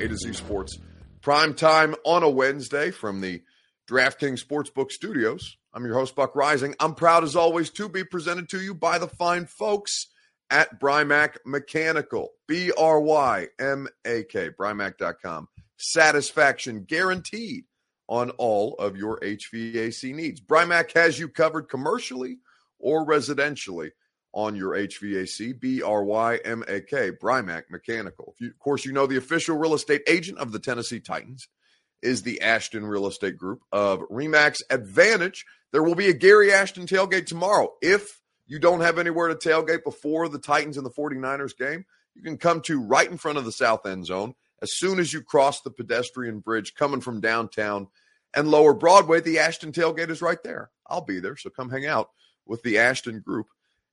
A to Z Sports. Prime time on a Wednesday from the DraftKings Sportsbook Studios. I'm your host, Buck Reising. I'm proud, as always, to be presented to you by the fine folks at Brymak Mechanical. B R Y M A K, Brymak.com. Satisfaction guaranteed on all of your HVAC needs. Brymak has you covered commercially or residentially on your HVAC. B R Y M A K, Brymak Mechanical. You, of course, you know the official real estate agent of the Tennessee Titans is the Ashton Real Estate Group of Remax Advantage. There will be a Gary Ashton tailgate tomorrow. If you don't have anywhere to tailgate before the Titans and the 49ers game, you can come to right in front of the south end zone as soon as you cross the pedestrian bridge coming from downtown and lower Broadway. The Ashton tailgate is right there. I'll be there. So come hang out with the Ashton Group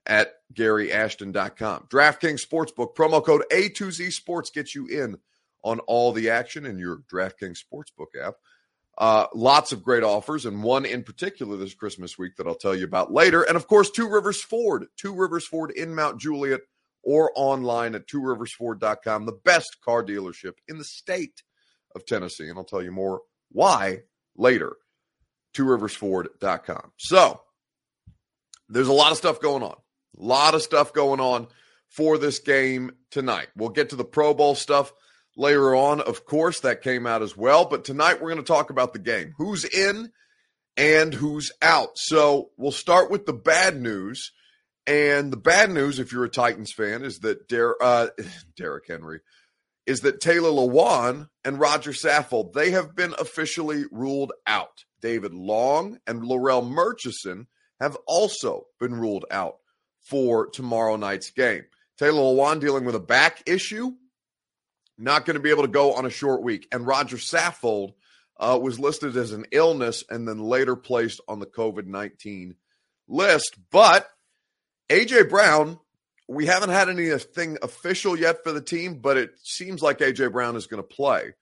at GaryAshton.com. DraftKings Sportsbook, promo code A2Z Sports gets you in on all the action in your DraftKings Sportsbook app. Uh, lots of great offers, and one in particular this Christmas week that I'll tell you about later. And of course, Two Rivers Ford, Two Rivers Ford in Mount Juliet or online at tworiversford.com, the best car dealership in the state of Tennessee. And I'll tell you more why later. tworiversford.com. So there's a lot of stuff going on. A lot of stuff going on for this game tonight. We'll get to the Pro Bowl stuff later on, of course, that came out as well. But tonight we're going to talk about the game who's in and who's out. So we'll start with the bad news. And the bad news, if you're a Titans fan, is that Der- uh, Derrick Henry is that Taylor Lewan and Roger Saffold they have been officially ruled out. David Long and Larrell Murchison have also been ruled out for tomorrow night's game. Taylor Lewan dealing with a back issue, not going to be able to go on a short week. And Roger Saffold uh, was listed as an illness and then later placed on the COVID 19 list. But AJ Brown, we haven't had anything official yet for the team, but it seems like AJ Brown is going to play.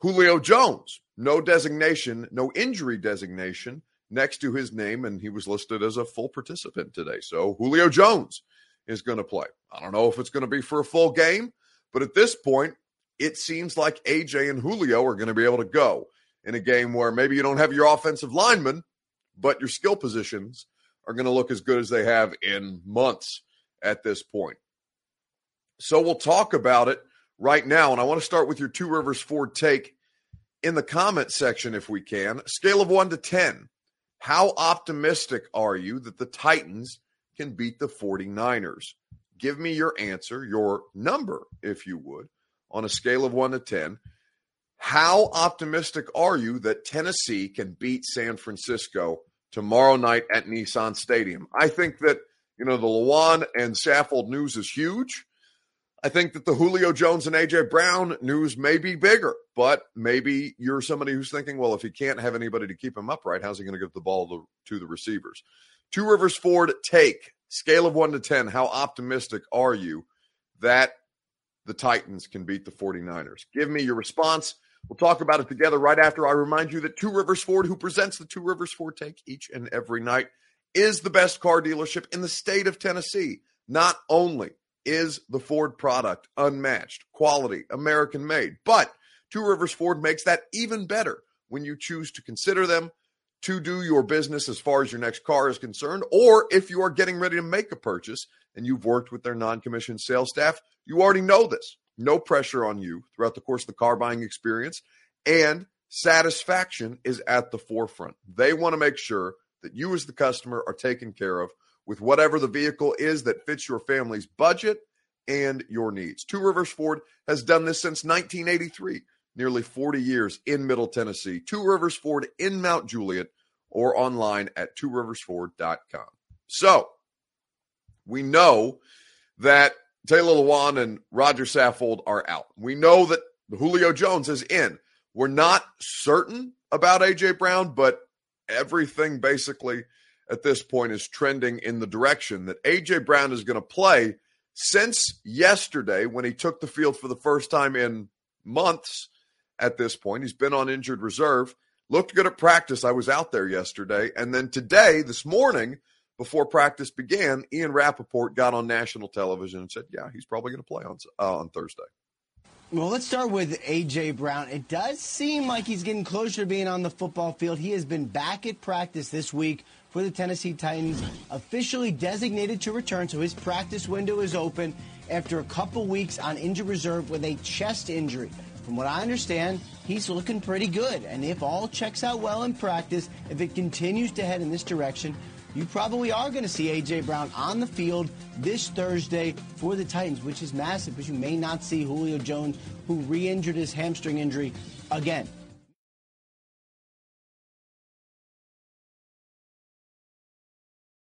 Julio Jones, no designation, no injury designation next to his name, and he was listed as a full participant today. So Julio Jones is going to play. I don't know if it's going to be for a full game, but at this point, it seems like AJ and Julio are going to be able to go in a game where maybe you don't have your offensive lineman, but your skill positions are going to look as good as they have in months at this point. So we'll talk about it right now. And I want to start with your Two Rivers Ford take in the comment section if we can. Scale of one to 10. How optimistic are you that the Titans can beat the 49ers? Give me your answer, your number, if you would, on a scale of one to 10. How optimistic are you that Tennessee can beat San Francisco tomorrow night at Nissan Stadium? I think that, you know, the Lewan and Saffold news is huge. I think that the Julio Jones and AJ Brown news may be bigger, but maybe you're somebody who's thinking, well, if he can't have anybody to keep him upright, how's he going to give the ball to, to the receivers? Two Rivers Ford take scale of one to 10. How optimistic are you that the Titans can beat the 49ers? Give me your response. We'll talk about it together right after I remind you that Two Rivers Ford, who presents the Two Rivers Ford take each and every night, is the best car dealership in the state of Tennessee. Not only is the Ford product unmatched, quality, American made. But Two Rivers Ford makes that even better when you choose to consider them to do your business as far as your next car is concerned, or if you are getting ready to make a purchase and you've worked with their non commissioned sales staff, you already know this. No pressure on you throughout the course of the car buying experience, and satisfaction is at the forefront. They want to make sure that you, as the customer, are taken care of with whatever the vehicle is that fits your family's budget and your needs. Two Rivers Ford has done this since 1983, nearly 40 years in Middle Tennessee. Two Rivers Ford in Mount Juliet or online at tworiversford.com. So we know that Taylor Lewan and Roger Saffold are out. We know that Julio Jones is in. We're not certain about AJ Brown, but everything basically – at this point is trending in the direction that AJ Brown is going to play since yesterday when he took the field for the first time in months at this point. He's been on injured reserve. Looked good at practice. I was out there yesterday. And then today, this morning, before practice began, Ian Rapoport got on national television and said, Yeah, he's probably going to play on, uh, on Thursday. Well, let's start with A.J. Brown. It does seem like he's getting closer to being on the football field. He has been back at practice this week for the Tennessee Titans, officially designated to return, so his practice window is open after a couple weeks on injured reserve with a chest injury. From what I understand, he's looking pretty good. And if all checks out well in practice, if it continues to head in this direction, you probably are going to see A.J. Brown on the field this Thursday for the Titans, which is massive because you may not see Julio Jones, who re injured his hamstring injury, again.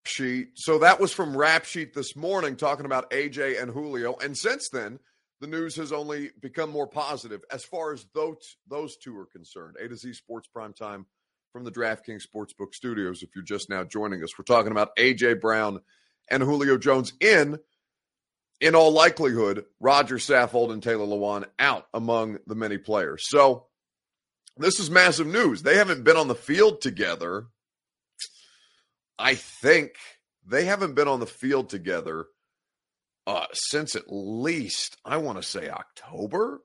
Sheet. So that was from Rap Sheet this morning talking about AJ and Julio. And since then, the news has only become more positive as far as those, those two are concerned. A to Z Sports Prime Time from the DraftKings Sportsbook studios. If you're just now joining us, we're talking about AJ Brown and Julio Jones in. In all likelihood, Roger Saffold and Taylor Lewan out among the many players. So this is massive news. They haven't been on the field together. I think they haven't been on the field together uh, since at least, I want to say October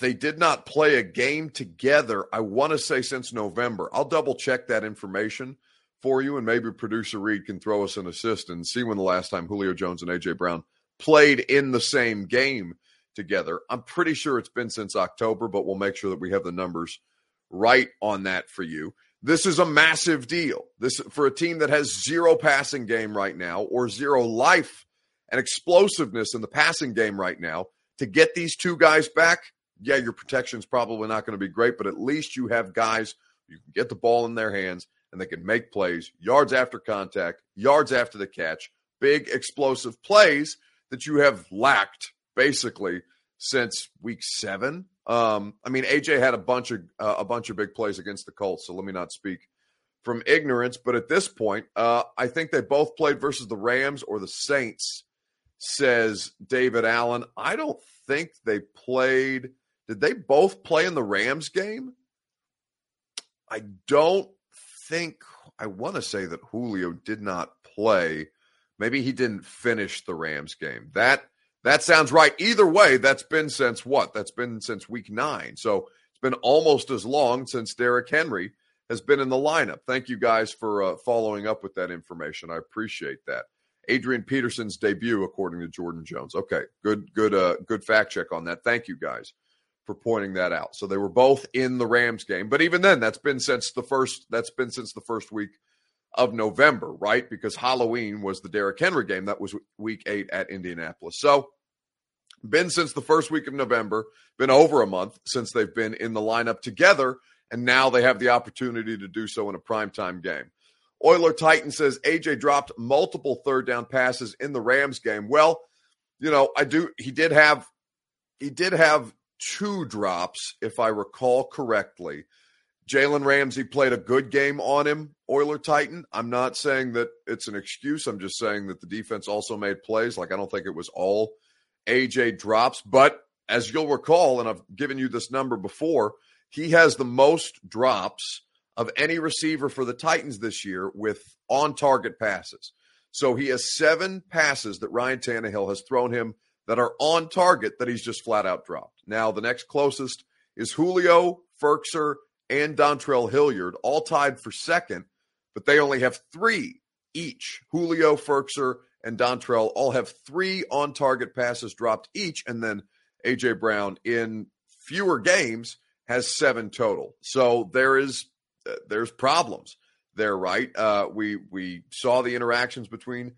they did not play a game together, I want to say since November. I'll double check that information for you, and maybe producer Reed can throw us an assist and see when the last time Julio Jones and A.J. Brown played in the same game together. I'm pretty sure it's been since October, but we'll make sure that we have the numbers right on that for you. This is a massive deal. This for a team that has zero passing game right now or zero life and explosiveness in the passing game right now to get these two guys back yeah, your protection is probably not going to be great, but at least you have guys you can get the ball in their hands and they can make plays, yards after contact, yards after the catch, big explosive plays that you have lacked basically since week seven. Um, I mean, AJ had a bunch of uh, a bunch of big plays against the Colts, so let me not speak from ignorance. But at this point, uh, I think they both played versus the Rams or the Saints. Says David Allen. I don't think they played did they both play in the Rams game? I don't think, I want to say that Julio did not play. Maybe he didn't finish the Rams game. That that sounds right. Either way, that's been since what? That's been since week nine. So it's been almost as long since Derrick Henry has been in the lineup. Thank you guys for uh, following up with that information. I appreciate that. Adrian Peterson's debut, according to Jordan Jones. Okay, good, good, uh, good fact check on that. Thank you guys for pointing that out. So they were both in the Rams game, but even then, that's been since the first. That's been since the first week of November, right? Because Halloween was the Derrick Henry game. That was week eight at Indianapolis. So been since the first week of November. Been over a month since they've been in the lineup together, and now they have the opportunity to do so in a primetime game. Oiler Titan says AJ dropped multiple third down passes in the Rams game. Well, you know, I do. He did have he did have two drops, if I recall correctly. Jalen Ramsey played a good game on him, Oiler Titan. I'm not saying that it's an excuse. I'm just saying that the defense also made plays. Like, I don't think it was all AJ drops. But as you'll recall, and I've given you this number before, he has the most drops of any receiver for the Titans this year with on target passes. So he has seven passes that Ryan Tannehill has thrown him that are on target that he's just flat out dropped. Now, the next closest is Julio, Firkser, and Dontrell Hilliard, all tied for second, but they only have three each. Julio, Firkser, and Dontrell all have three on target passes dropped each, and then AJ Brown in fewer games has seven total. So there is uh, there's problems there, right? Uh, we we saw the interactions between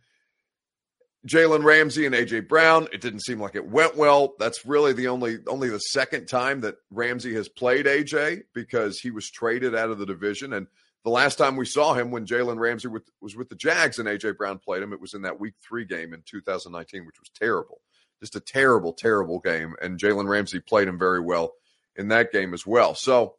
Jalen Ramsey and AJ Brown. It didn't seem like it went well. That's really the only only the second time that Ramsey has played AJ because he was traded out of the division. And the last time we saw him when Jalen Ramsey was with the Jags and AJ Brown played him, it was in that Week Three game in 2019, which was terrible, just a terrible, terrible game. And Jalen Ramsey played him very well in that game as well. So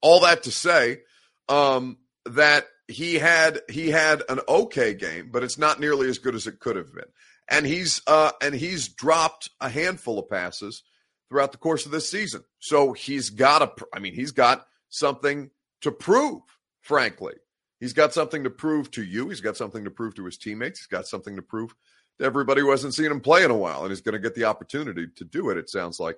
all that to say um, that he had he had an okay game, but it's not nearly as good as it could have been. And he's uh, and he's dropped a handful of passes throughout the course of this season. So he's got a I mean, he's got something to prove, frankly. He's got something to prove to you. He's got something to prove to his teammates. He's got something to prove everybody who hasn't seen him play in a while, and he's going to get the opportunity to do it, it sounds like,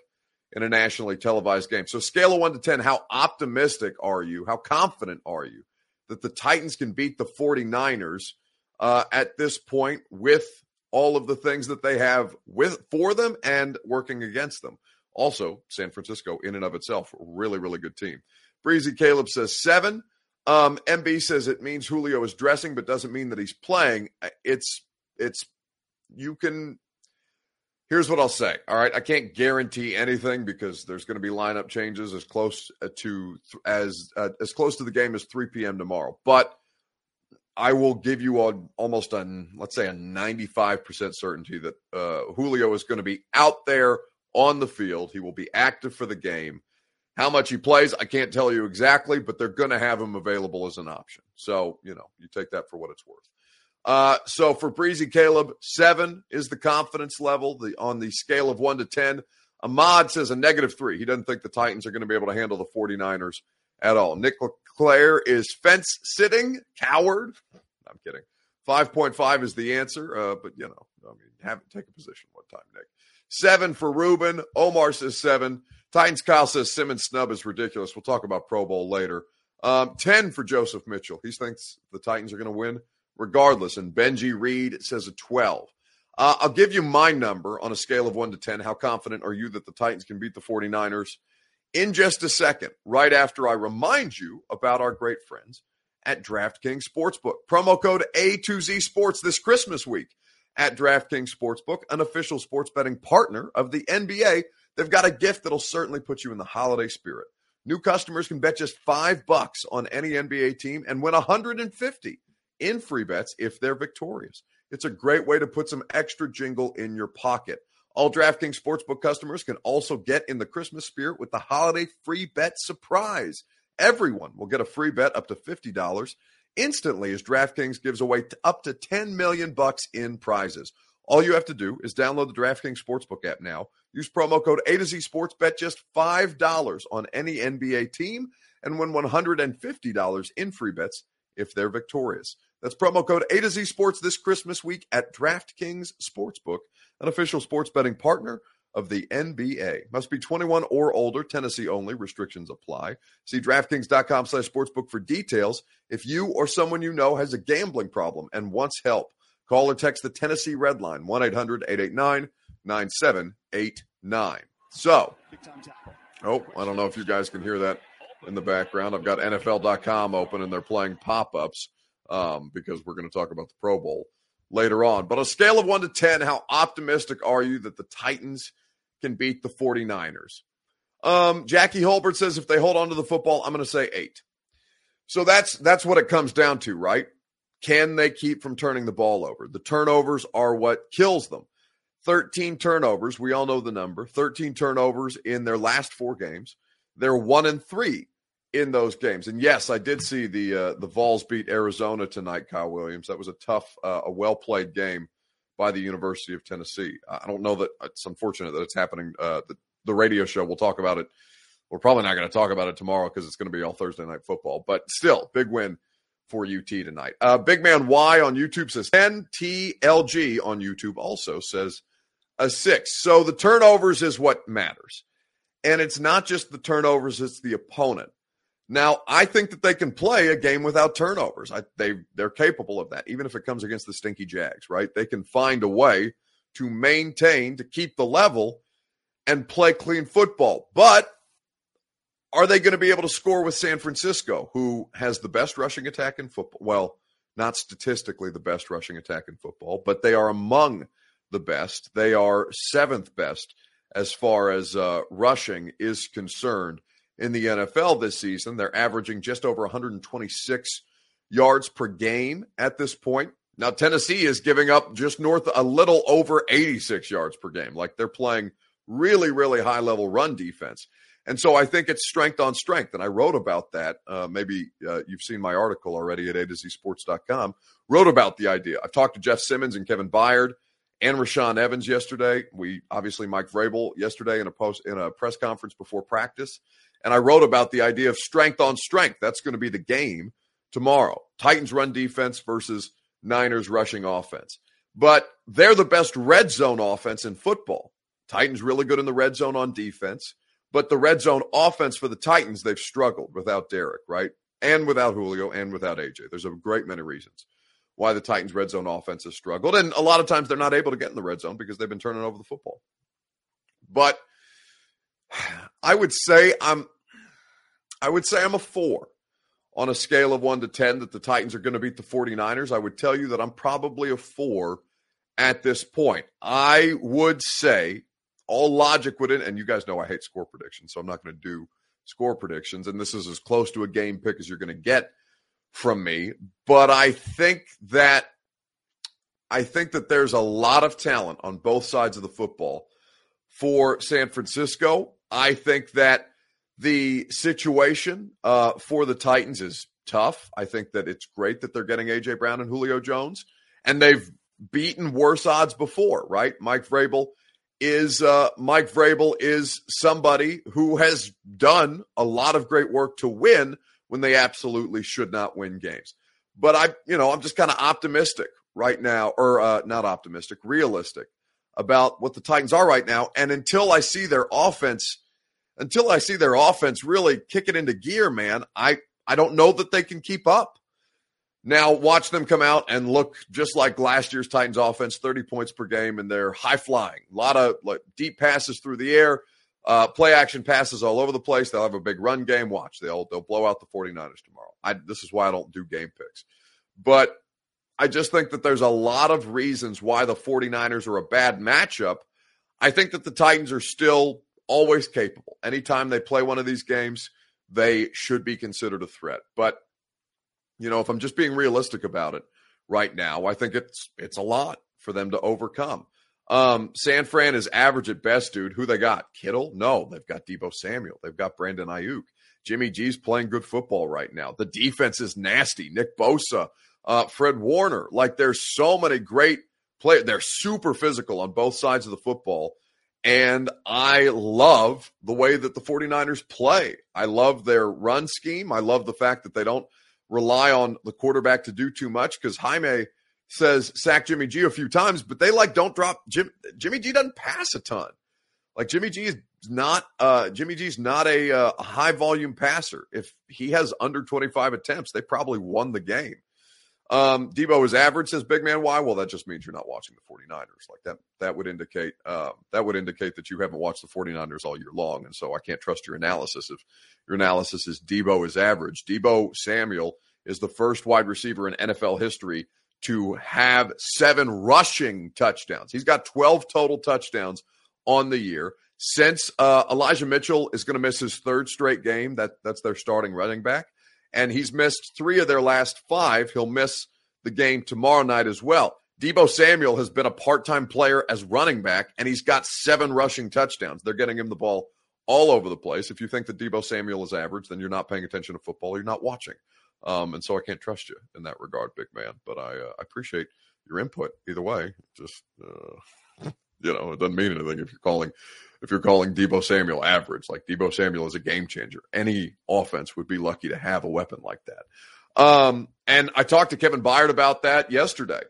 in a nationally televised game. So, scale of one to 10, how optimistic are you? How confident are you that the Titans can beat the 49ers uh, at this point with all of the things that they have with for them and working against them? Also, San Francisco, in and of itself, really, really good team. Breezy Caleb says seven. Um, MB says it means Julio is dressing, but doesn't mean that he's playing. It's it's you can. Here's what I'll say. All right, I can't guarantee anything because there's going to be lineup changes as close uh, to as uh, as close to the game as 3 p.m. tomorrow. But I will give you a, almost a let's say a 95% certainty that uh, Julio is going to be out there on the field. He will be active for the game. How much he plays, I can't tell you exactly, but they're going to have him available as an option. So, you know, you take that for what it's worth. Uh, so for Breezy Caleb, seven is the confidence level the, on the scale of one to 10. Ahmad says a negative three. He doesn't think the Titans are going to be able to handle the 49ers at all. Nick LeClaire is fence sitting, coward. I'm kidding. 5.5 is the answer, uh, but you know, I mean, have take a position one time, Nick. Seven for Ruben. Omar says seven. Titans Kyle says Simmons snub is ridiculous. We'll talk about Pro Bowl later. Um, 10 for Joseph Mitchell. He thinks the Titans are going to win regardless. And Benji Reed says a 12. Uh, I'll give you my number on a scale of 1 to 10. How confident are you that the Titans can beat the 49ers? In just a second, right after I remind you about our great friends at DraftKings Sportsbook. Promo code A2Z Sports this Christmas week at DraftKings Sportsbook, an official sports betting partner of the NBA. They've got a gift that'll certainly put you in the holiday spirit. New customers can bet just five bucks on any NBA team and win 150 in free bets if they're victorious. It's a great way to put some extra jingle in your pocket. All DraftKings Sportsbook customers can also get in the Christmas spirit with the holiday free bet surprise. Everyone will get a free bet up to $50 instantly as DraftKings gives away up to 10 million bucks in prizes. All you have to do is download the DraftKings Sportsbook app now. Use promo code A to Z Sports. Bet just $5 on any NBA team and win $150 in free bets if they're victorious. That's promo code A to Z Sports this Christmas week at DraftKings Sportsbook, an official sports betting partner of the NBA. Must be 21 or older, Tennessee only. Restrictions apply. See DraftKings.com slash sportsbook for details. If you or someone you know has a gambling problem and wants help, call or text the Tennessee Red Line, 1 800 889 9789. So, oh, I don't know if you guys can hear that in the background. I've got NFL.com open and they're playing pop ups um, because we're going to talk about the Pro Bowl later on. But a scale of 1 to 10, how optimistic are you that the Titans can beat the 49ers? Um, Jackie Holbert says if they hold on to the football, I'm going to say 8. So that's that's what it comes down to, right? Can they keep from turning the ball over? The turnovers are what kills them. 13 turnovers, we all know the number. 13 turnovers in their last 4 games. They're 1 and 3 in those games. And yes, I did see the uh, the Vols beat Arizona tonight, Kyle Williams. That was a tough uh, a well-played game by the University of Tennessee. I don't know that it's unfortunate that it's happening uh, the, the radio show we'll talk about it we're probably not going to talk about it tomorrow because it's going to be all Thursday night football. But still, big win for UT tonight. Uh, big man Y on YouTube says 10 TLG on YouTube also says a six. So the turnovers is what matters. And it's not just the turnovers, it's the opponent. Now, I think that they can play a game without turnovers. I, they they're capable of that, even if it comes against the stinky Jags, right? They can find a way to maintain, to keep the level and play clean football. But are they going to be able to score with San Francisco, who has the best rushing attack in football? Well, not statistically the best rushing attack in football, but they are among the best. They are seventh best as far as uh, rushing is concerned in the NFL this season. They're averaging just over 126 yards per game at this point. Now, Tennessee is giving up just north a little over 86 yards per game. Like they're playing really, really high level run defense. And so I think it's strength on strength. And I wrote about that. Uh, maybe uh, you've seen my article already at A to Z Sports.com. Wrote about the idea. I've talked to Jeff Simmons and Kevin Byard and Rashaan Evans yesterday. We obviously Mike Vrabel yesterday in a post in a press conference before practice. And I wrote about the idea of strength on strength. That's going to be the game tomorrow. Titans run defense versus Niners rushing offense. but they're the best red zone offense in football. Titans really good in the red zone on defense, but the red zone offense for the Titans, they've struggled without Derrick, right? And without Julio and without AJ. There's a great many reasons why the Titans red zone offense has struggled. And a lot of times they're not able to get in the red zone because they've been turning over the football. But I would say I'm I would say I'm a four on a scale of one to 10 that the Titans are going to beat the 49ers. I would tell you that I'm probably a four at this point. I would say all logic would, and you guys know I hate score predictions, so I'm not going to do score predictions. And this is as close to a game pick as you're going to get from me. But I think that I think that there's a lot of talent on both sides of the football for San Francisco. I think that the situation uh, for the Titans is tough. I think that it's great that they're getting AJ Brown and Julio Jones, and they've beaten worse odds before, right? Mike Vrabel is uh, Mike Vrabel is somebody who has done a lot of great work to win when they absolutely should not win games. But I, you know, I'm just kind of optimistic right now, or uh, not optimistic, realistic about what the Titans are right now. And until I see their offense, until I see their offense really kick it into gear, man, I I don't know that they can keep up. Now watch them come out and look just like last year's Titans offense, 30 points per game, and they're high flying. A lot of like deep passes through the air, uh, play action passes all over the place. They'll have a big run game. Watch. They'll they'll blow out the 49ers tomorrow. I, this is why I don't do game picks. But I just think that there's a lot of reasons why the 49ers are a bad matchup. I think that the Titans are still always capable. Anytime they play one of these games, they should be considered a threat. But you know, if I'm just being realistic about it right now, I think it's it's a lot for them to overcome. Um, San Fran is average at best, dude. Who they got? Kittle? No, they've got Deebo Samuel. They've got Brandon Aiyuk. Jimmy G's playing good football right now. The defense is nasty. Nick Bosa, uh, Fred Warner. Like there's so many great players. They're super physical on both sides of the football. And I love the way that the 49ers play. I love their run scheme. I love the fact that they don't rely on the quarterback to do too much because Jaime says sack Jimmy G a few times, but they like don't drop Jim, Jimmy G doesn't pass a ton. Like Jimmy G is not uh, Jimmy G's not a, uh, a high volume passer. If he has under 25 attempts, they probably won the game. Um, Deebo is average, says Big Man. Why? Well, that just means you're not watching the 49ers. Like that, that would indicate uh, that would indicate that you haven't watched the 49ers all year long. And so I can't trust your analysis if your analysis is Deebo is average. Deebo Samuel is the first wide receiver in NFL history to have seven rushing touchdowns. He's got 12 total touchdowns on the year. Since uh, Elijah Mitchell is going to miss his third straight game, that that's their starting running back and he's missed three of their last five. He'll miss the game tomorrow night as well. Deebo Samuel has been a part time player as running back, and he's got seven rushing touchdowns. They're getting him the ball all over the place. If you think that Deebo Samuel is average, then you're not paying attention to football. You're not watching. Um, and so I can't trust you in that regard, big man. But I, uh, I appreciate your input either way. Just, uh, you know, it doesn't mean anything if you're calling if you're calling Deebo Samuel average. Like Deebo Samuel is a game changer. Any offense would be lucky to have a weapon like that. Um, and I talked to Kevin Byard about that yesterday.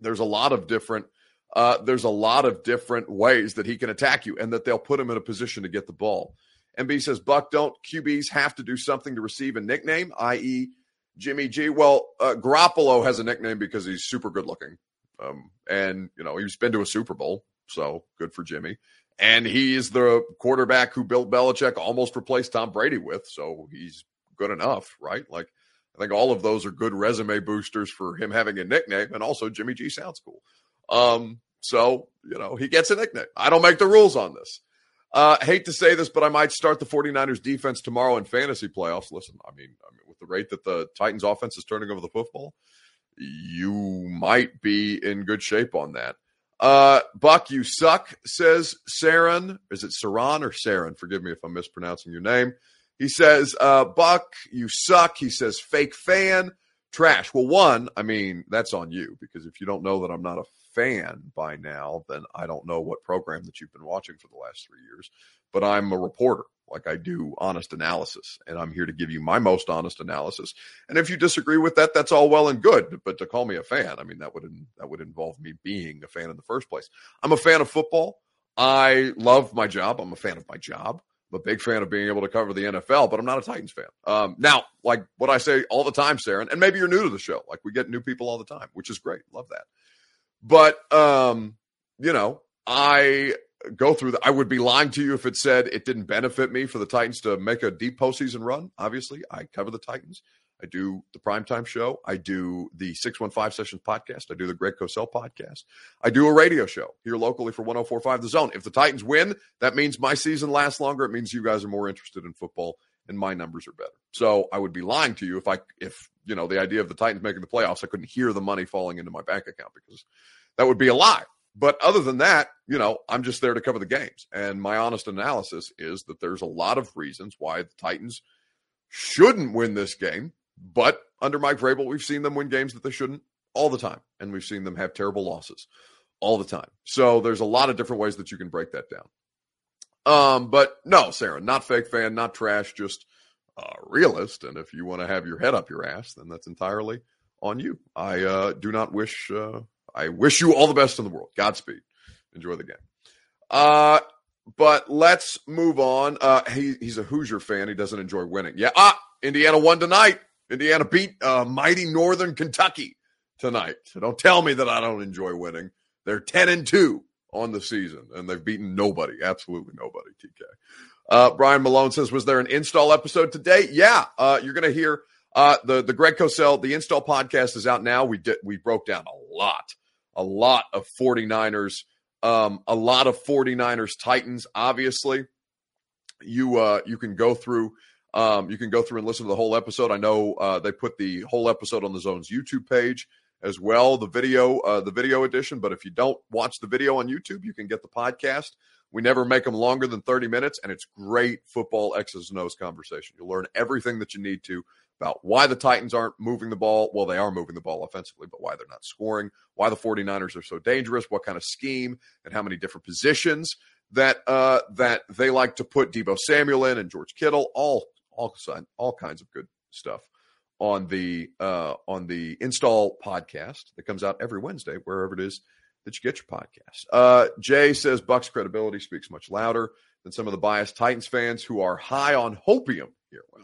There's a lot of different uh, there's a lot of different ways that he can attack you and that they'll put him in a position to get the ball. MB says, Buck, don't QBs have to do something to receive a nickname, i.e., Jimmy G? Well, uh, Garoppolo has a nickname because he's super good looking. Um, and, you know, he's been to a Super Bowl, so good for Jimmy. And he's the quarterback who Bill Belichick almost replaced Tom Brady with. So he's good enough, right? Like, I think all of those are good resume boosters for him having a nickname. And also, Jimmy G sounds cool. Um, so, you know, he gets a nickname. I don't make the rules on this. Uh, hate to say this, but I might start the 49ers defense tomorrow in fantasy playoffs. Listen, I mean, I mean, with the rate that the Titans offense is turning over the football, you might be in good shape on that. Uh, Buck, you suck, says Saran. Is it Saran or Saran? Forgive me if I'm mispronouncing your name. He says, uh, Buck, you suck. He says, fake fan. trash. Well, one, I mean, that's on you because if you don't know that I'm not a fan by now, then I don't know what program that you've been watching for the last three years. But I'm a reporter. Like I do honest analysis, and I'm here to give you my most honest analysis. And if you disagree with that, that's all well and good. But to call me a fan, I mean, that would that would involve me being a fan in the first place. I'm a fan of football. I love my job. I'm a fan of my job. I'm a big fan of being able to cover the NFL, but I'm not a Titans fan. Um, now, like what I say all the time, Sarah, and maybe you're new to the show. Like we get new people all the time, which is great. Love that. But um, you know, I go through. I would be lying to you if it said it didn't benefit me for the Titans to make a deep postseason run. Obviously, I cover the Titans. I do the primetime show. I do the 615 Sessions podcast. I do the Greg Cosell podcast. I do a radio show here locally for 1045 The Zone. If the Titans win, that means my season lasts longer. It means you guys are more interested in football and my numbers are better. So I would be lying to you if I, if, you know, the idea of the Titans making the playoffs, I couldn't hear the money falling into my bank account because that would be a lie. But other than that, you know, I'm just there to cover the games. And my honest analysis is that there's a lot of reasons why the Titans shouldn't win this game. But under Mike Vrabel, we've seen them win games that they shouldn't all the time. And we've seen them have terrible losses all the time. So there's a lot of different ways that you can break that down. Um, but no, Sarah, not fake fan, not trash, just a realist. And if you want to have your head up your ass, then that's entirely on you. I uh, do not wish uh, I wish you all the best in the world. Godspeed. Enjoy the game. Uh, but let's move on. Uh, he, he's a Hoosier fan. He doesn't enjoy winning. Yeah. Ah, Indiana won tonight. Indiana beat uh, mighty Northern Kentucky tonight. So don't tell me that I don't enjoy winning. They're 10 and 2 on the season, and they've beaten nobody. Absolutely nobody, TK. Uh, Brian Malone says, Was there an install episode today? Yeah. Uh, you're going to hear uh, the, the Greg Cosell, the install podcast is out now. We did, we broke down a lot a lot of 49ers, um, a lot of 49ers Titans, obviously. You uh, you can go through um, you can go through and listen to the whole episode. I know uh, they put the whole episode on the Zone's YouTube page as well, the video uh, the video edition. But if you don't watch the video on YouTube, you can get the podcast. We never make them longer than 30 minutes, and it's great football X's and O's conversation. You'll learn everything that you need to about why the Titans aren't moving the ball. Well, they are moving the ball offensively, but why they're not scoring, why the 49ers are so dangerous, what kind of scheme, and how many different positions that uh, that they like to put Deebo Samuel in and George Kittle, all all all kinds of good stuff on the uh, on the install podcast that comes out every Wednesday, wherever it is that you get your podcast. Uh, Jay says Buck's credibility speaks much louder than some of the biased Titans fans who are high on hopium here. Well,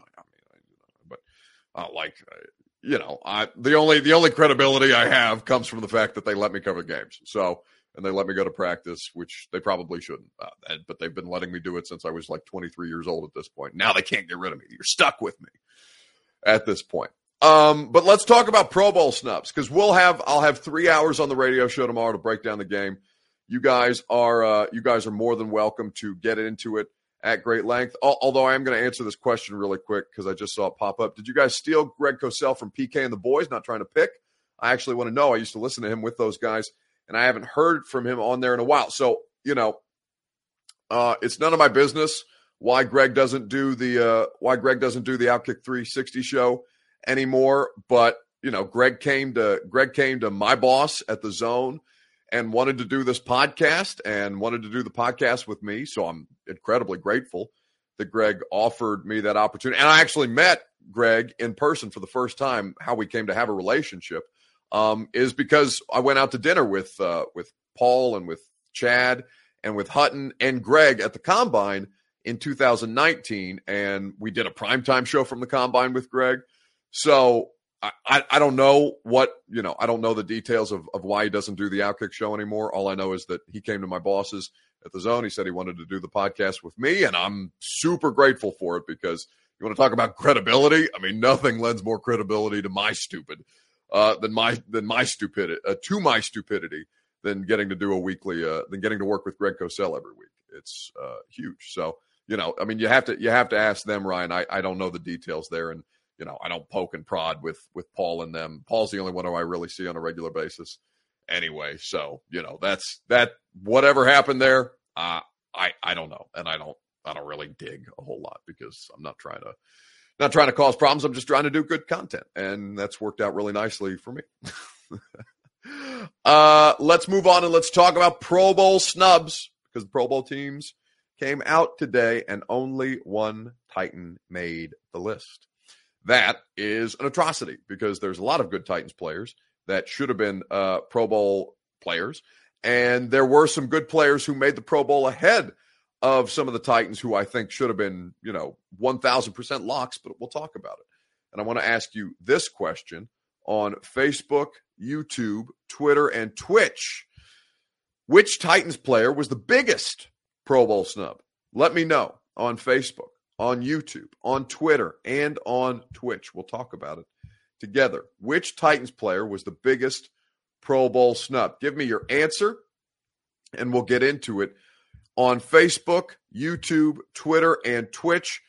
uh, like, uh, you know, I the only the only credibility I have comes from the fact that they let me cover games. So and they let me go to practice, which they probably shouldn't. Uh, but they've been letting me do it since I was like 23 years old at this point. Now they can't get rid of me. You're stuck with me at this point. Um, but let's talk about Pro Bowl snubs because we'll have I'll have three hours on the radio show tomorrow to break down the game. You guys are uh, you guys are more than welcome to get into it at great length. Although I am going to answer this question really quick because I just saw it pop up. Did you guys steal Greg Cosell from PK and the boys? Not trying to pick. I actually want to know. I used to listen to him with those guys, and I haven't heard from him on there in a while. So you know, uh, it's none of my business why Greg doesn't do the uh, why Greg doesn't do the Outkick 360 show anymore. But you know, Greg came to Greg came to my boss at the Zone and wanted to do this podcast and wanted to do the podcast with me. So I'm incredibly grateful that Greg offered me that opportunity. And I actually met Greg in person for the first time. How we came to have a relationship um, is because I went out to dinner with uh, with Paul and with Chad and with Hutton and Greg at the Combine in 2019, and we did a primetime show from the Combine with Greg. So I, I don't know what you know. I don't know the details of, of why he doesn't do the Outkick show anymore. All I know is that he came to my bosses at the Zone. He said he wanted to do the podcast with me, and I'm super grateful for it because you want to talk about credibility. I mean, nothing lends more credibility to my stupid uh, than my than my stupidity uh, to my stupidity than getting to do a weekly uh, than getting to work with Greg Cosell every week. It's uh, huge. So you know, I mean, you have to you have to ask them, Ryan. I, I don't know the details there, and you know, I don't poke and prod with with Paul and them. Paul's the only one who I really see on a regular basis anyway. So, you know, that's that whatever happened there, uh, I I don't know. And I don't I don't really dig a whole lot because I'm not trying to not trying to cause problems. I'm just trying to do good content, and that's worked out really nicely for me. uh, let's move on and let's talk about Pro Bowl snubs because the Pro Bowl teams came out today, and only one Titan made the list. That is an atrocity because there's a lot of good Titans players that should have been uh, Pro Bowl players, and there were some good players who made the Pro Bowl ahead of some of the Titans who I think should have been, you know, 1000% locks, but we'll talk about it. And I want to ask you this question on Facebook, YouTube, Twitter, and Twitch. Which Titans player was the biggest Pro Bowl snub? Let me know on Facebook, on YouTube, on Twitter, and on Twitch. We'll talk about it together. Which Titans player was the biggest Pro Bowl snub? Give me your answer, and we'll get into it on Facebook, YouTube, Twitter, and Twitch.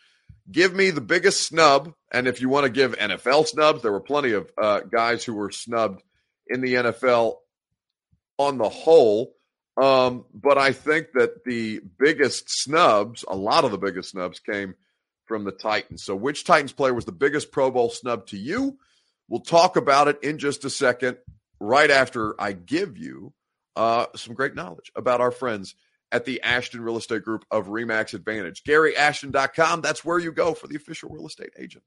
Give me the biggest snub. And if you want to give NFL snubs, there were plenty of uh, guys who were snubbed in the NFL on the whole. Um, but I think that the biggest snubs, a lot of the biggest snubs, came from the Titans. So, which Titans player was the biggest Pro Bowl snub to you? We'll talk about it in just a second, right after I give you uh, some great knowledge about our friends at the Ashton Real Estate Group of Remax Advantage. GaryAshton.com, that's where you go for the official real estate agent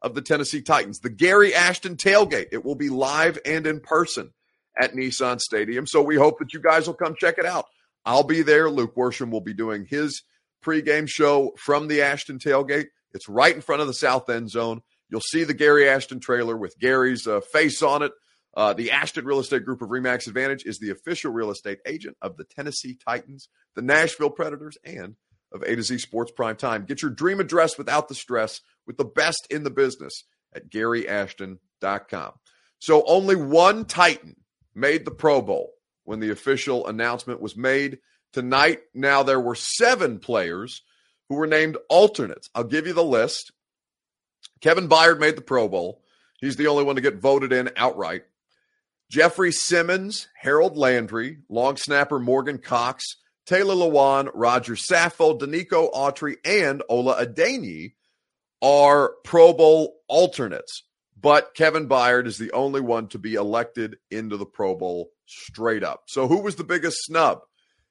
of the Tennessee Titans. The Gary Ashton tailgate, it will be live and in person at Nissan Stadium. So we hope that you guys will come check it out. I'll be there. Luke Worsham will be doing his pregame show from the Ashton tailgate. It's right in front of the south end zone. You'll see the Gary Ashton trailer with Gary's uh, face on it. Uh, the Ashton Real Estate Group of Remax Advantage is the official real estate agent of the Tennessee Titans, the Nashville Predators, and of A to Z Sports Prime Time. Get your dream address without the stress with the best in the business at GaryAshton.com. So only one Titan made the Pro Bowl when the official announcement was made tonight. Now there were seven players who were named alternates. I'll give you the list. Kevin Byard made the Pro Bowl. He's the only one to get voted in outright. Jeffrey Simmons, Harold Landry, long snapper Morgan Cox, Taylor Lewan, Roger Saffold, Denico Autry, and Ola Adeniyi are Pro Bowl alternates. But Kevin Byard is the only one to be elected into the Pro Bowl straight up. So who was the biggest snub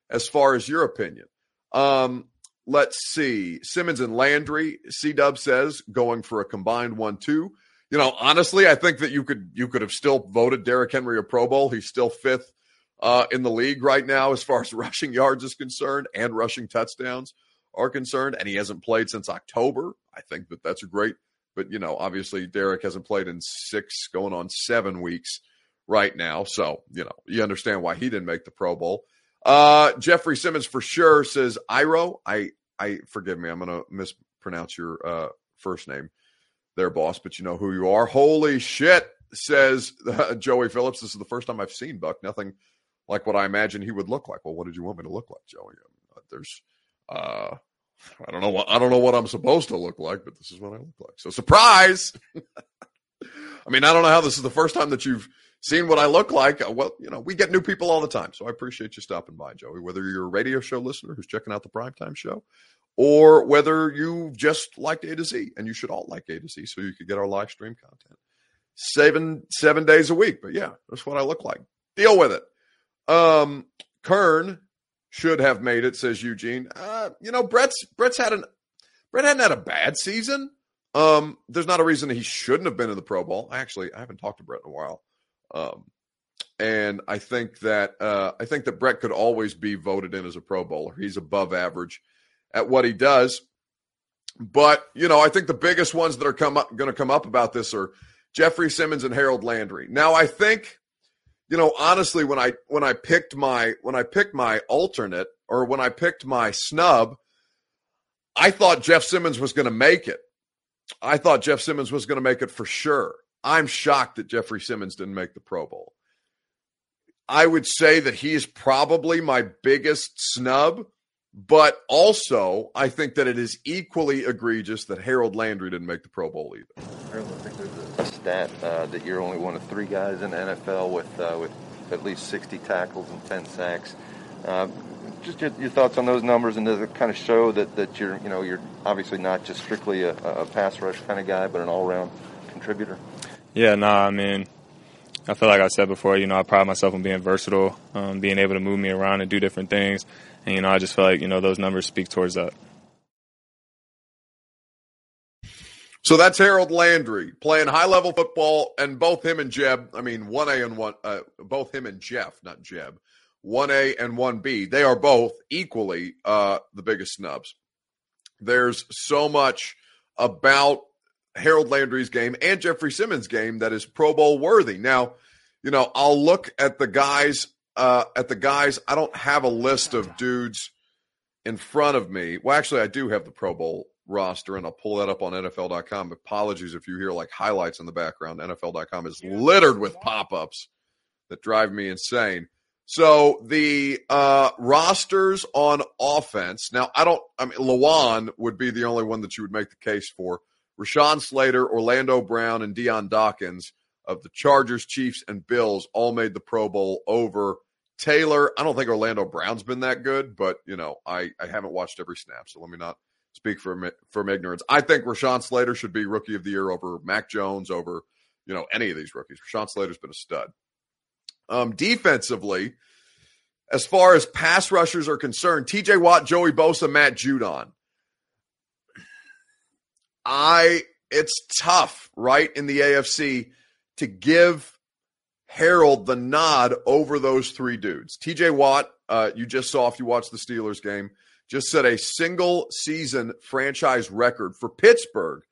as far as your opinion? Um, let's see. Simmons and Landry, C Dub says, going for a combined one two you know, honestly, I think that you could you could have still voted Derrick Henry a Pro Bowl. He's still fifth uh, in the league right now as far as rushing yards is concerned and rushing touchdowns are concerned, and he hasn't played since October. I think that that's a great, but you know, obviously Derrick hasn't played in six, going on seven weeks right now. So you know, you understand why he didn't make the Pro Bowl. Uh, Jeffrey Simmons for sure says Iro. I I forgive me, I'm going to mispronounce your uh, first name their boss, but you know who you are. Holy shit, says uh, Joey Phillips. This is the first time I've seen Buck. Nothing like what I imagine he would look like. Well, what did you want me to look like, Joey? There's, uh, I don't know what I don't know what I'm supposed to look like, but this is what I look like. So surprise. I mean, I don't know how this is the first time that you've seen what I look like. Uh, well, you know, we get new people all the time, so I appreciate you stopping by, Joey. Whether you're a radio show listener who's checking out the primetime show, or whether you just liked A to Z, and you should all like A to Z so you could get our live stream content seven seven days a week. But yeah, that's what I look like. Deal with it. Um, Kern should have made it, says Eugene. Uh, you know, Brett's Brett's had an Brett hadn't had a bad season. Um, there's not a reason he shouldn't have been in the Pro Bowl. Actually, I haven't talked to Brett in a while. Um, and I think that uh, I think that Brett could always be voted in as a Pro Bowler. He's above average at what he does. But, you know, I think the biggest ones that are come going to come up about this are Jeffrey Simmons and Harold Landry. Now, I think, you know, honestly, when I when I picked my when I picked my alternate or when I picked my snub, I thought Jeff Simmons was going to make it. I thought Jeff Simmons was going to make it for sure. I'm shocked that Jeffrey Simmons didn't make the Pro Bowl. I would say that he is probably my biggest snub but also, I think that it is equally egregious that Harold Landry didn't make the Pro Bowl either. Stat uh, that you're only one of three guys in the NFL with uh, with at least 60 tackles and 10 sacks. Uh, just your, your, thoughts on those numbers, and does it kind of show that, that you're you know you're obviously not just strictly a, a pass rush kind of guy, but an all round contributor? Yeah, nah, I mean, I feel like I said before, you know, I pride myself on being versatile, um, being able to move me around and do different things, and you know, I just feel like you know those numbers speak towards that. So that's Harold Landry playing high level football, and both him and Jeb, I mean, 1A and 1, uh, both him and Jeff, not Jeb, 1A and 1B, they are both equally uh, the biggest snubs. There's so much about Harold Landry's game and Jeffrey Simmons' game that is Pro Bowl worthy. Now, you know, I'll look at the guys, uh, at the guys, I don't have a list of dudes in front of me. Well, actually, I do have the Pro Bowl roster, and I'll pull that up on NFL.com. Apologies if you hear like highlights in the background. NFL.com is littered with pop ups that drive me insane. So the uh, rosters on offense. Now, I don't, I mean, Lewan would be the only one that you would make the case for. Rashawn Slater, Orlando Brown, and Dion Dawkins of the Chargers, Chiefs, and Bills all made the Pro Bowl over Taylor. I don't think Orlando Brown's been that good, but, you know, I, I haven't watched every snap, so let me not speak from from ignorance. I think Rashawn Slater should be rookie of the year over Mac Jones, over you know any of these rookies. Rashawn Slater's been a stud. Um, defensively, as far as pass rushers are concerned, T.J. Watt, Joey Bosa, Matt Judon. I it's tough, right, in the AFC to give Harold the nod over those three dudes. TJ Watt, uh, you just saw if you watched the Steelers game, just set a single season franchise record for Pittsburgh.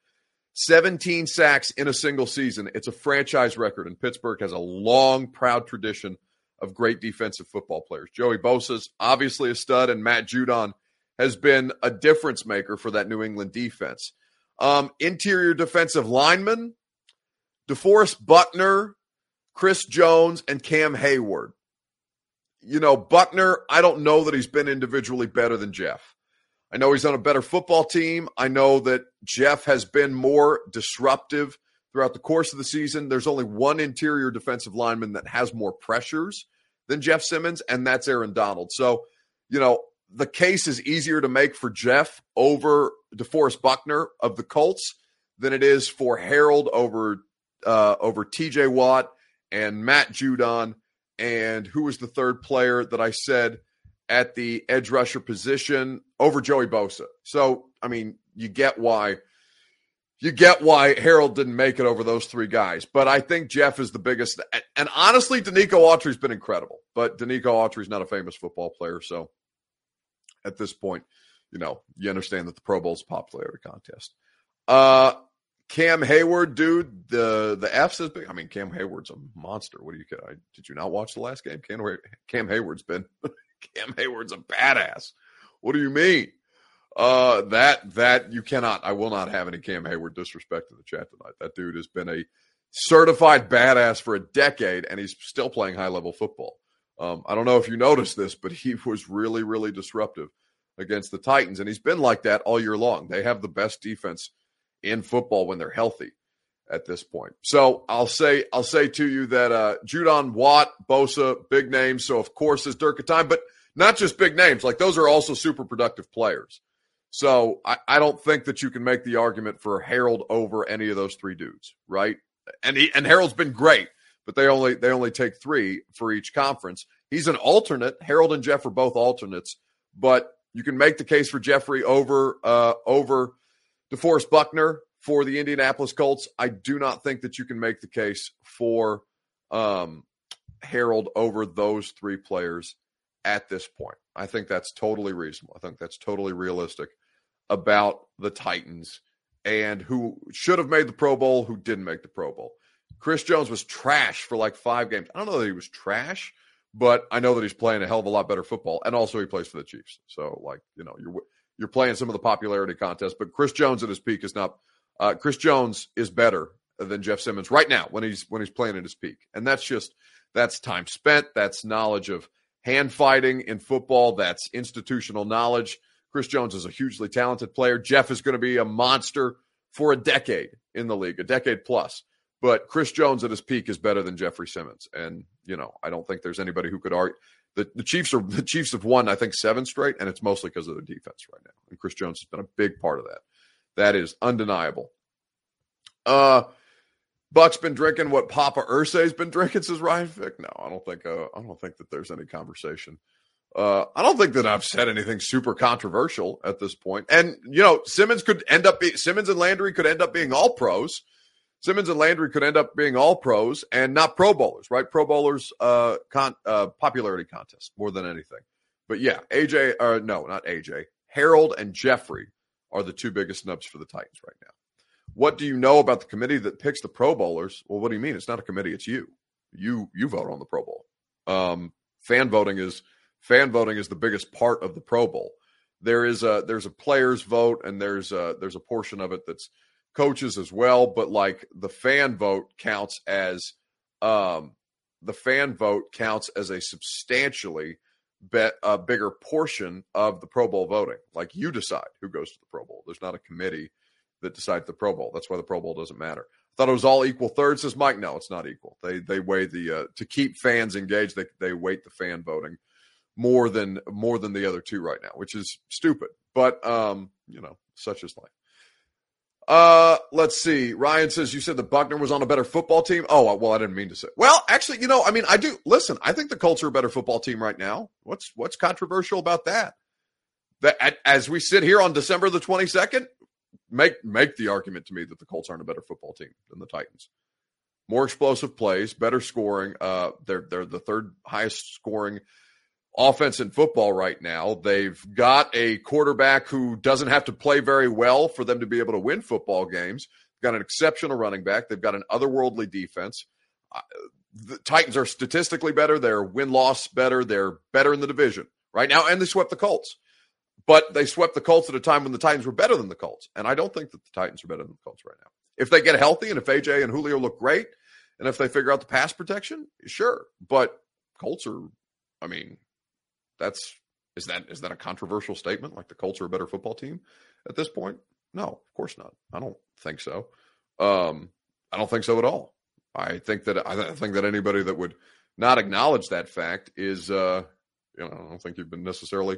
17 sacks in a single season. It's a franchise record, and Pittsburgh has a long, proud tradition of great defensive football players. Joey Bosa's obviously a stud, and Matt Judon has been a difference maker for that New England defense. Um, interior defensive lineman, DeForest Buckner, Chris Jones, and Cam Heyward you know, Buckner, I don't know that he's been individually better than Jeff. I know he's on a better football team. I know that Jeff has been more disruptive throughout the course of the season. There's only one interior defensive lineman that has more pressures than Jeff Simmons, and that's Aaron Donald. So, you know, the case is easier to make for Jeff over DeForest Buckner of the Colts than it is for Harold over uh, over TJ Watt and Matt Judon and who was the third player that I said at the edge rusher position over Joey Bosa. So, I mean, you get why you get why Harold didn't make it over those three guys. But I think Jeff is the biggest. And honestly, Denico Autry's been incredible. But Denico Autry's not a famous football player. So at this point, you know, you understand that the Pro Bowl's a popularity contest. Uh, Cam Heyward, dude, the the F's is big. I mean, Cam Heyward's a monster. What do you? I, did you not watch the last game? Cam, Cam Heyward's been Cam Heyward's a badass. What do you mean? Uh, that that you cannot. I will not have any Cam Heyward disrespect in the chat tonight. That dude has been a certified badass for a decade, and he's still playing high level football. Um, I don't know if you noticed this, but he was really, really disruptive against the Titans, and he's been like that all year long. They have the best defense in football when they're healthy at this point. So I'll say I'll say to you that uh Judon Watt, Bosa, big names. So of course is Dirk a time, but not just big names. Like those are also super productive players. So I, I don't think that you can make the argument for Harold over any of those three dudes, right? And he, and Harold's been great, but they only they only take three for each conference. He's an alternate. Harold and Jeff are both alternates, but you can make the case for Jeffrey over uh over DeForest Buckner for the Indianapolis Colts. I do not think that you can make the case for um, Harold over those three players at this point. I think that's totally reasonable. I think that's totally realistic about the Titans and who should have made the Pro Bowl, who didn't make the Pro Bowl. Chris Jones was trash for like five games. I don't know that he was trash, but I know that he's playing a hell of a lot better football, and also he plays for the Chiefs. So, like, you know, you're you're playing some of the popularity contests. But Chris Jones at his peak is not. Uh, Chris Jones is better than Jeff Simmons right now when he's when he's playing at his peak, and that's just that's time spent. That's knowledge of hand fighting in football. That's institutional knowledge. Chris Jones is a hugely talented player. Jeff is going to be a monster for a decade in the league, a decade plus. But Chris Jones at his peak is better than Jeffrey Simmons, and you know I don't think there's anybody who could argue. The, the Chiefs are the Chiefs have won I think seven straight, and it's mostly because of their defense right now. And Chris Jones has been a big part of that. That is undeniable. Uh, Buck's been drinking what Papa Irsay's been drinking, says Ryan Fick. No, I don't think. Uh, I don't think that there's any conversation. Uh, I don't think that I've said anything super controversial at this point. And you know, Simmons could end up being Simmons and Landry could end up being all pros. Simmons and Landry could end up being all pros and not Pro Bowlers, right? Pro Bowlers, uh, con- uh popularity contest more than anything. But yeah, AJ, uh, no, not AJ. Harold and Jeffrey are the two biggest snubs for the Titans right now. What do you know about the committee that picks the Pro Bowlers? Well, what do you mean? It's not a committee; it's you. You you vote on the Pro Bowl. Um, fan voting is fan voting is the biggest part of the Pro Bowl. There is a there's a players vote, and there's a there's a portion of it that's coaches as well. But like the fan vote counts as um, the fan vote counts as a substantially bet a bigger portion of the Pro Bowl voting. Like you decide who goes to the Pro Bowl. There's not a committee that decides the Pro Bowl. That's why the Pro Bowl doesn't matter. I thought it was all equal thirds. Says Mike, no, it's not equal. They they weigh the uh, to keep fans engaged. They they weight the fan voting more than more than the other two right now, which is stupid. But um, you know, such is life. Uh, let's see. Ryan says you said the Buckner was on a better football team. Oh, well, I didn't mean to say. Well, actually, you know, I mean, I do. Listen, I think the Colts are a better football team right now. What's what's controversial about that? That as we sit here on December the twenty second, make make the argument to me that the Colts aren't a better football team than the Titans. More explosive plays, better scoring. Uh, they're they're the third highest scoring offense in football right now. They've got a quarterback who doesn't have to play very well for them to be able to win football games. They've got an exceptional running back. They've got an otherworldly defense. Uh, the Titans are statistically better. They're win loss better. They're better in the division right now, and they swept the Colts. But they swept the Colts at a time when the Titans were better than the Colts. And I don't think that the Titans are better than the Colts right now. If they get healthy and if AJ and Julio look great, and if they figure out the pass protection, sure. But Colts are, I mean, that's is that is that a controversial statement? Like the Colts are a better football team at this point? No, of course not. I don't think so. Um, I don't think so at all. I think that I think that anybody that would not acknowledge that fact is, uh, you know, I don't think you've been necessarily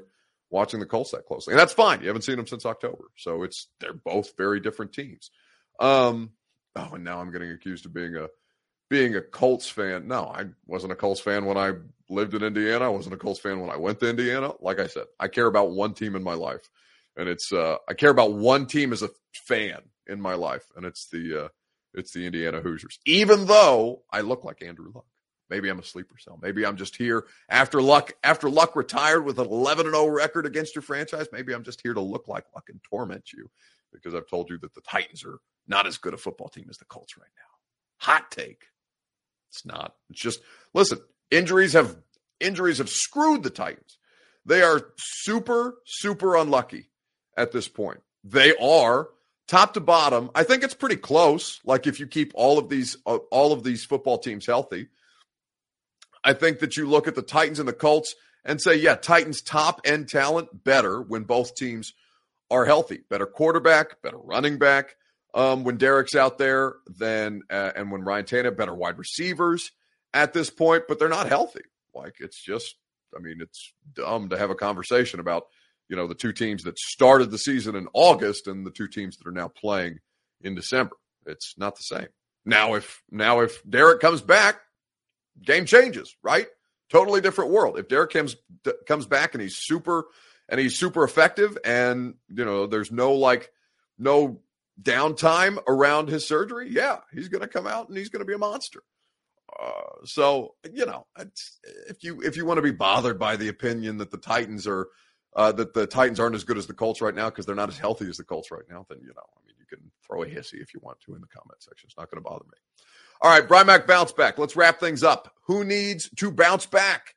watching the Colts that closely. And that's fine. You haven't seen them since October. So it's they're both very different teams. Um oh, and now I'm getting accused of being a being a Colts fan. No, I wasn't a Colts fan when I lived in Indiana. I wasn't a Colts fan when I went to Indiana. Like I said, I care about one team in my life. And it's uh I care about one team as a fan in my life, and it's the uh it's the Indiana Hoosiers. Even though I look like Andrew Luck. Maybe I'm a sleeper cell. Maybe I'm just here after Luck after Luck retired with an 11 and 0 record against your franchise. Maybe I'm just here to look like Luck and torment you because I've told you that the Titans are not as good a football team as the Colts right now. Hot take. It's not. It's just listen, injuries have injuries have screwed the Titans. They are super super unlucky at this point. They are top to bottom. I think it's pretty close. Like if you keep all of these uh, all of these football teams healthy, I think that you look at the Titans and the Colts and say, yeah, Titans top end talent better when both teams are healthy. Better quarterback, better running back. Um, when Derrick's out there, then uh, and when Ryan Tannehill, better wide receivers at this point, but they're not healthy. Like it's just, I mean, it's dumb to have a conversation about you know the two teams that started the season in August and the two teams that are now playing in December. It's not the same. Now, if now if Derrick comes back, game changes, right? Totally different world. If Derrick comes comes back and he's super and he's super effective, and you know, there's no like no downtime around his surgery, yeah, he's going to come out and he's going to be a monster. Uh, so you know, if you if you want to be bothered by the opinion that the Titans are uh, that the Titans aren't as good as the Colts right now because they're not as healthy as the Colts right now, then you know, I mean, you can throw a hissy if you want to in the comment section. It's not going to bother me. All right, Brymak bounce back. Let's wrap things up. Who needs to bounce back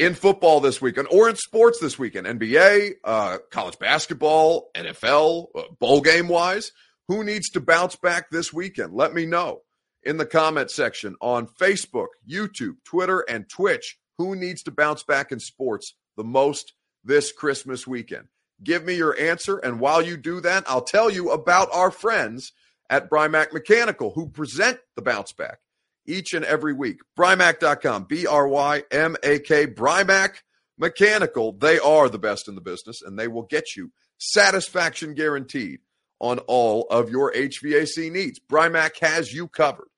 in football this weekend or in sports this weekend? NBA, uh, college basketball, NFL, uh, bowl game wise. Who needs to bounce back this weekend? Let me know in the comment section on Facebook, YouTube, Twitter, and Twitch. Who needs to bounce back in sports the most this Christmas weekend? Give me your answer. And while you do that, I'll tell you about our friends at Brymak Mechanical, who present the bounce back each and every week. Brymak.com, B R Y M A K, Brymak Mechanical. They are the best in the business and they will get you satisfaction guaranteed on all of your HVAC needs. Brymak has you covered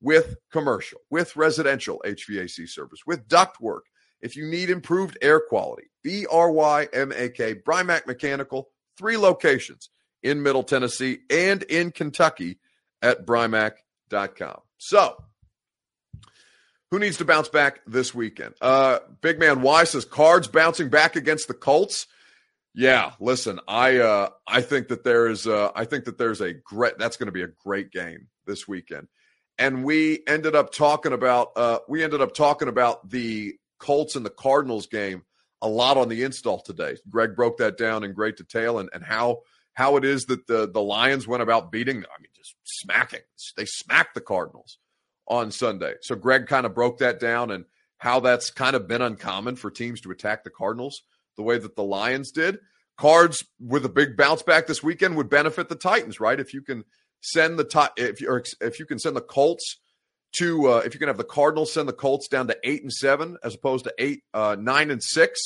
with commercial, with residential HVAC service, with ductwork. If you need improved air quality, B R Y M A K, Brymak Mechanical, three locations in Middle Tennessee and in Kentucky at Brymak.com. So, who needs to bounce back this weekend? Uh, Big Man Y says cards bouncing back against the Colts. Yeah, listen, I uh, I think that there is uh, I think that there's a great that's going to be a great game this weekend, and we ended up talking about uh, we ended up talking about the Colts and the Cardinals game a lot on the install today. Greg broke that down in great detail and and how how it is that the the Lions went about beating I mean just smacking they smacked the Cardinals on Sunday. So Greg kind of broke that down and how that's kind of been uncommon for teams to attack the Cardinals the way that the Lions did. Cards with a big bounce back this weekend would benefit the Titans, right? If you can send the if you if you can send the Colts to uh, if you can have the Cardinals send the Colts down to eight and seven as opposed to eight uh, nine and six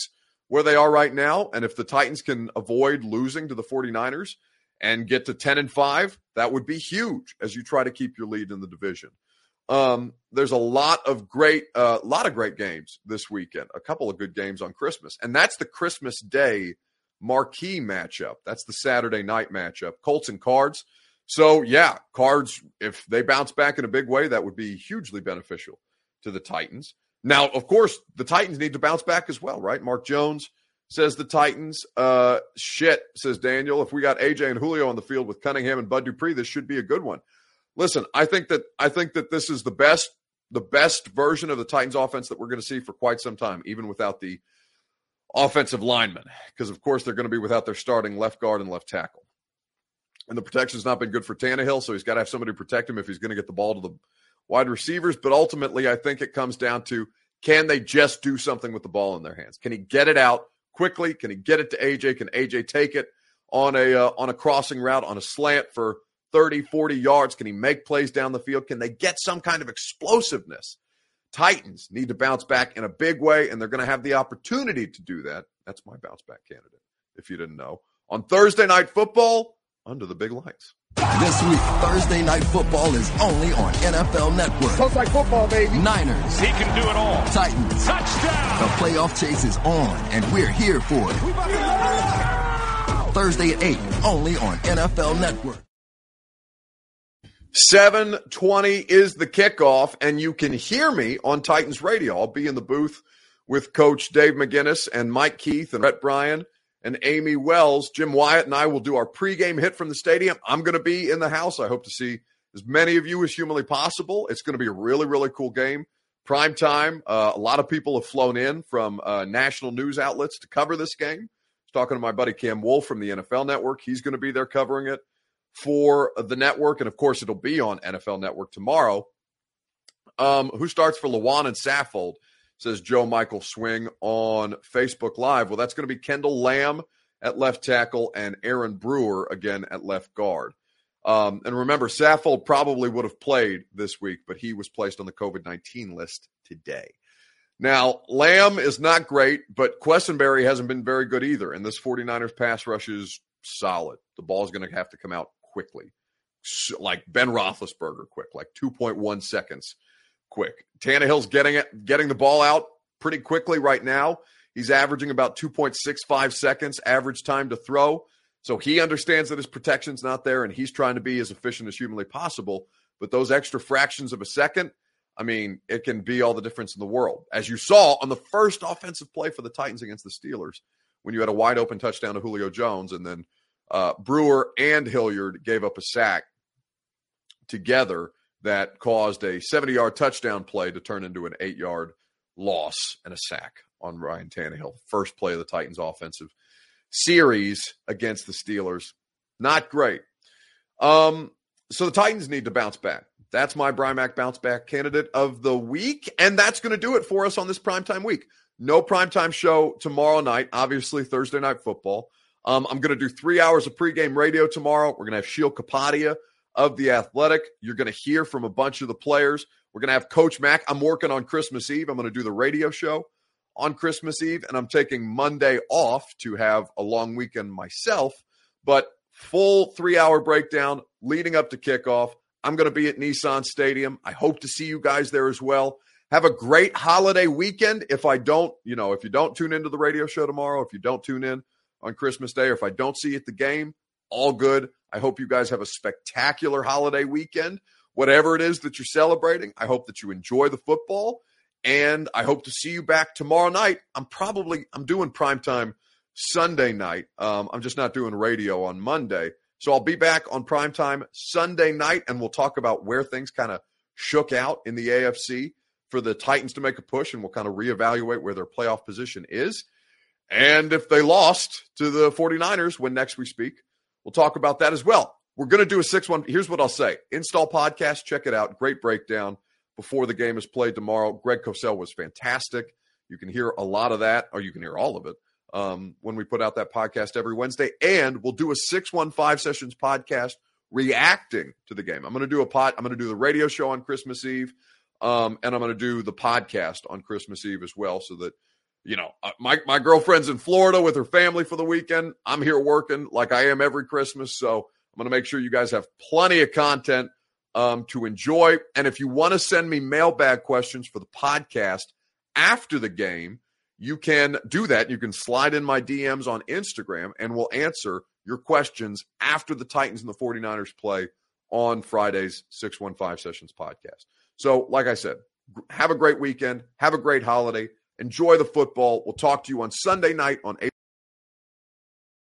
where they are right now, and if the Titans can avoid losing to the 49ers and get to 10 and 5, that would be huge as you try to keep your lead in the division. Um, there's a lot of great, a uh, lot of great games this weekend. A couple of good games on Christmas, and that's the Christmas Day marquee matchup. That's the Saturday night matchup. Colts and Cards. So yeah, Cards. If they bounce back in a big way, that would be hugely beneficial to the Titans. Now, of course, the Titans need to bounce back as well, right? Mark Jones says the Titans. Uh, shit, says Daniel. If we got AJ and Julio on the field with Cunningham and Bud Dupree, this should be a good one listen, I think that I think that this is the best the best version of the Titans offense that we're going to see for quite some time, even without the offensive linemen, because of course they're going to be without their starting left guard and left tackle. And the protection's not been good for Tannehill, so he's got to have somebody to protect him if he's going to get the ball to the wide receivers. But ultimately, I think it comes down to can they just do something with the ball in their hands? Can he get it out quickly? Can he get it to AJ? Can AJ take it on a uh, on a crossing route on a slant for 30, 40 yards? Can he make plays down the field? Can they get some kind of explosiveness? Titans need to bounce back in a big way, and they're going to have the opportunity to do that. That's my bounce back candidate, if you didn't know. On Thursday Night Football, under the big lights. This week, Thursday Night Football is only on NFL Network. Looks like football, baby. Niners. He can do it all. Titans. Touchdown. The playoff chase is on, and we're here for it. Thursday at 8, only on NFL Network. 720 is the kickoff, and you can hear me on Titans Radio. I'll be in the booth with Coach Dave McGinnis and Mike Keith and Rhett Bryan and Amy Wells. Jim Wyatt and I will do our pregame hit from the stadium. I'm going to be in the house. I hope to see as many of you as humanly possible. It's going to be a really, really cool game. Prime time. Uh, a lot of people have flown in from uh, national news outlets to cover this game. I was talking to my buddy Cam Wolfe from the NFL Network. He's going to be there covering it for the network, and of course, it'll be on NFL Network tomorrow. Um, who starts for Lewan and Saffold? Says Joe Michael Swing on Facebook Live. Well, that's going to be Kendall Lamm at left tackle and Aaron Brewer again at left guard. Um, and remember, Saffold probably would have played this week, but he was placed on the COVID 19 list today. Now, Lamm is not great, but Quessenberry hasn't been very good either. And this 49ers pass rush is solid. The ball is going to have to come out quickly, like Ben Roethlisberger quick, like 2.1 seconds quick. Tannehill's getting it, getting the ball out pretty quickly right now. He's averaging about 2.65 seconds average time to throw. So he understands that his protection's not there and he's trying to be as efficient as humanly possible. But those extra fractions of a second, I mean, it can be all the difference in the world. As you saw on the first offensive play for the Titans against the Steelers, when you had a wide open touchdown to Julio Jones and then uh, Brewer and Hilliard gave up a sack together that caused a 70 yard touchdown play to turn into an eight yard loss and a sack on Ryan Tannehill. First play of the Titans' offensive series against the Steelers. Not great. Um, so the Titans need to bounce back. That's my Brymak bounce back candidate of the week. And that's going to do it for us on this primetime week. No primetime show tomorrow night, obviously, Thursday night football. Um, I'm going to do three hours of pregame radio tomorrow. We're going to have Sheil Kapadia of The Athletic. You're going to hear from a bunch of the players. We're going to have Coach Mack. I'm working on Christmas Eve. I'm going to do the radio show on Christmas Eve, and I'm taking Monday off to have a long weekend myself. But full three hour breakdown leading up to kickoff. I'm going to be at Nissan Stadium. I hope to see you guys there as well. Have a great holiday weekend. If I don't, you know, if you don't tune into the radio show tomorrow, if you don't tune in on Christmas Day, or if I don't see you at the game, all good. I hope you guys have a spectacular holiday weekend. Whatever it is that you're celebrating, I hope that you enjoy the football. And I hope to see you back tomorrow night. I'm probably I'm doing primetime Sunday night. Um, I'm just not doing radio on Monday. So I'll be back on primetime Sunday night, and we'll talk about where things kind of shook out in the AFC for the Titans to make a push, and we'll kind of reevaluate where their playoff position is. And if they lost to the 49ers when next we speak, we'll talk about that as well. We're going to do a 6 1. Here's what I'll say Install podcast, check it out. Great breakdown before the game is played tomorrow. Greg Cosell was fantastic. You can hear a lot of that, or you can hear all of it um, when we put out that podcast every Wednesday. And we'll do a 615 Sessions podcast reacting to the game. I'm going to do a pot. I'm going to do the radio show on Christmas Eve. Um, and I'm going to do the podcast on Christmas Eve as well, so that you know uh, my my girlfriend's in Florida with her family for the weekend. I'm here working like I am every Christmas, so I'm going to make sure you guys have plenty of content um, to enjoy. And if you want to send me mailbag questions for the podcast after the game, you can do that. You can slide in my DMs on Instagram and we'll answer your questions after the Titans and the 49ers play on Friday's 615 Sessions podcast. So, like I said, have a great weekend. Have a great holiday. Enjoy the football. We'll talk to you on Sunday night on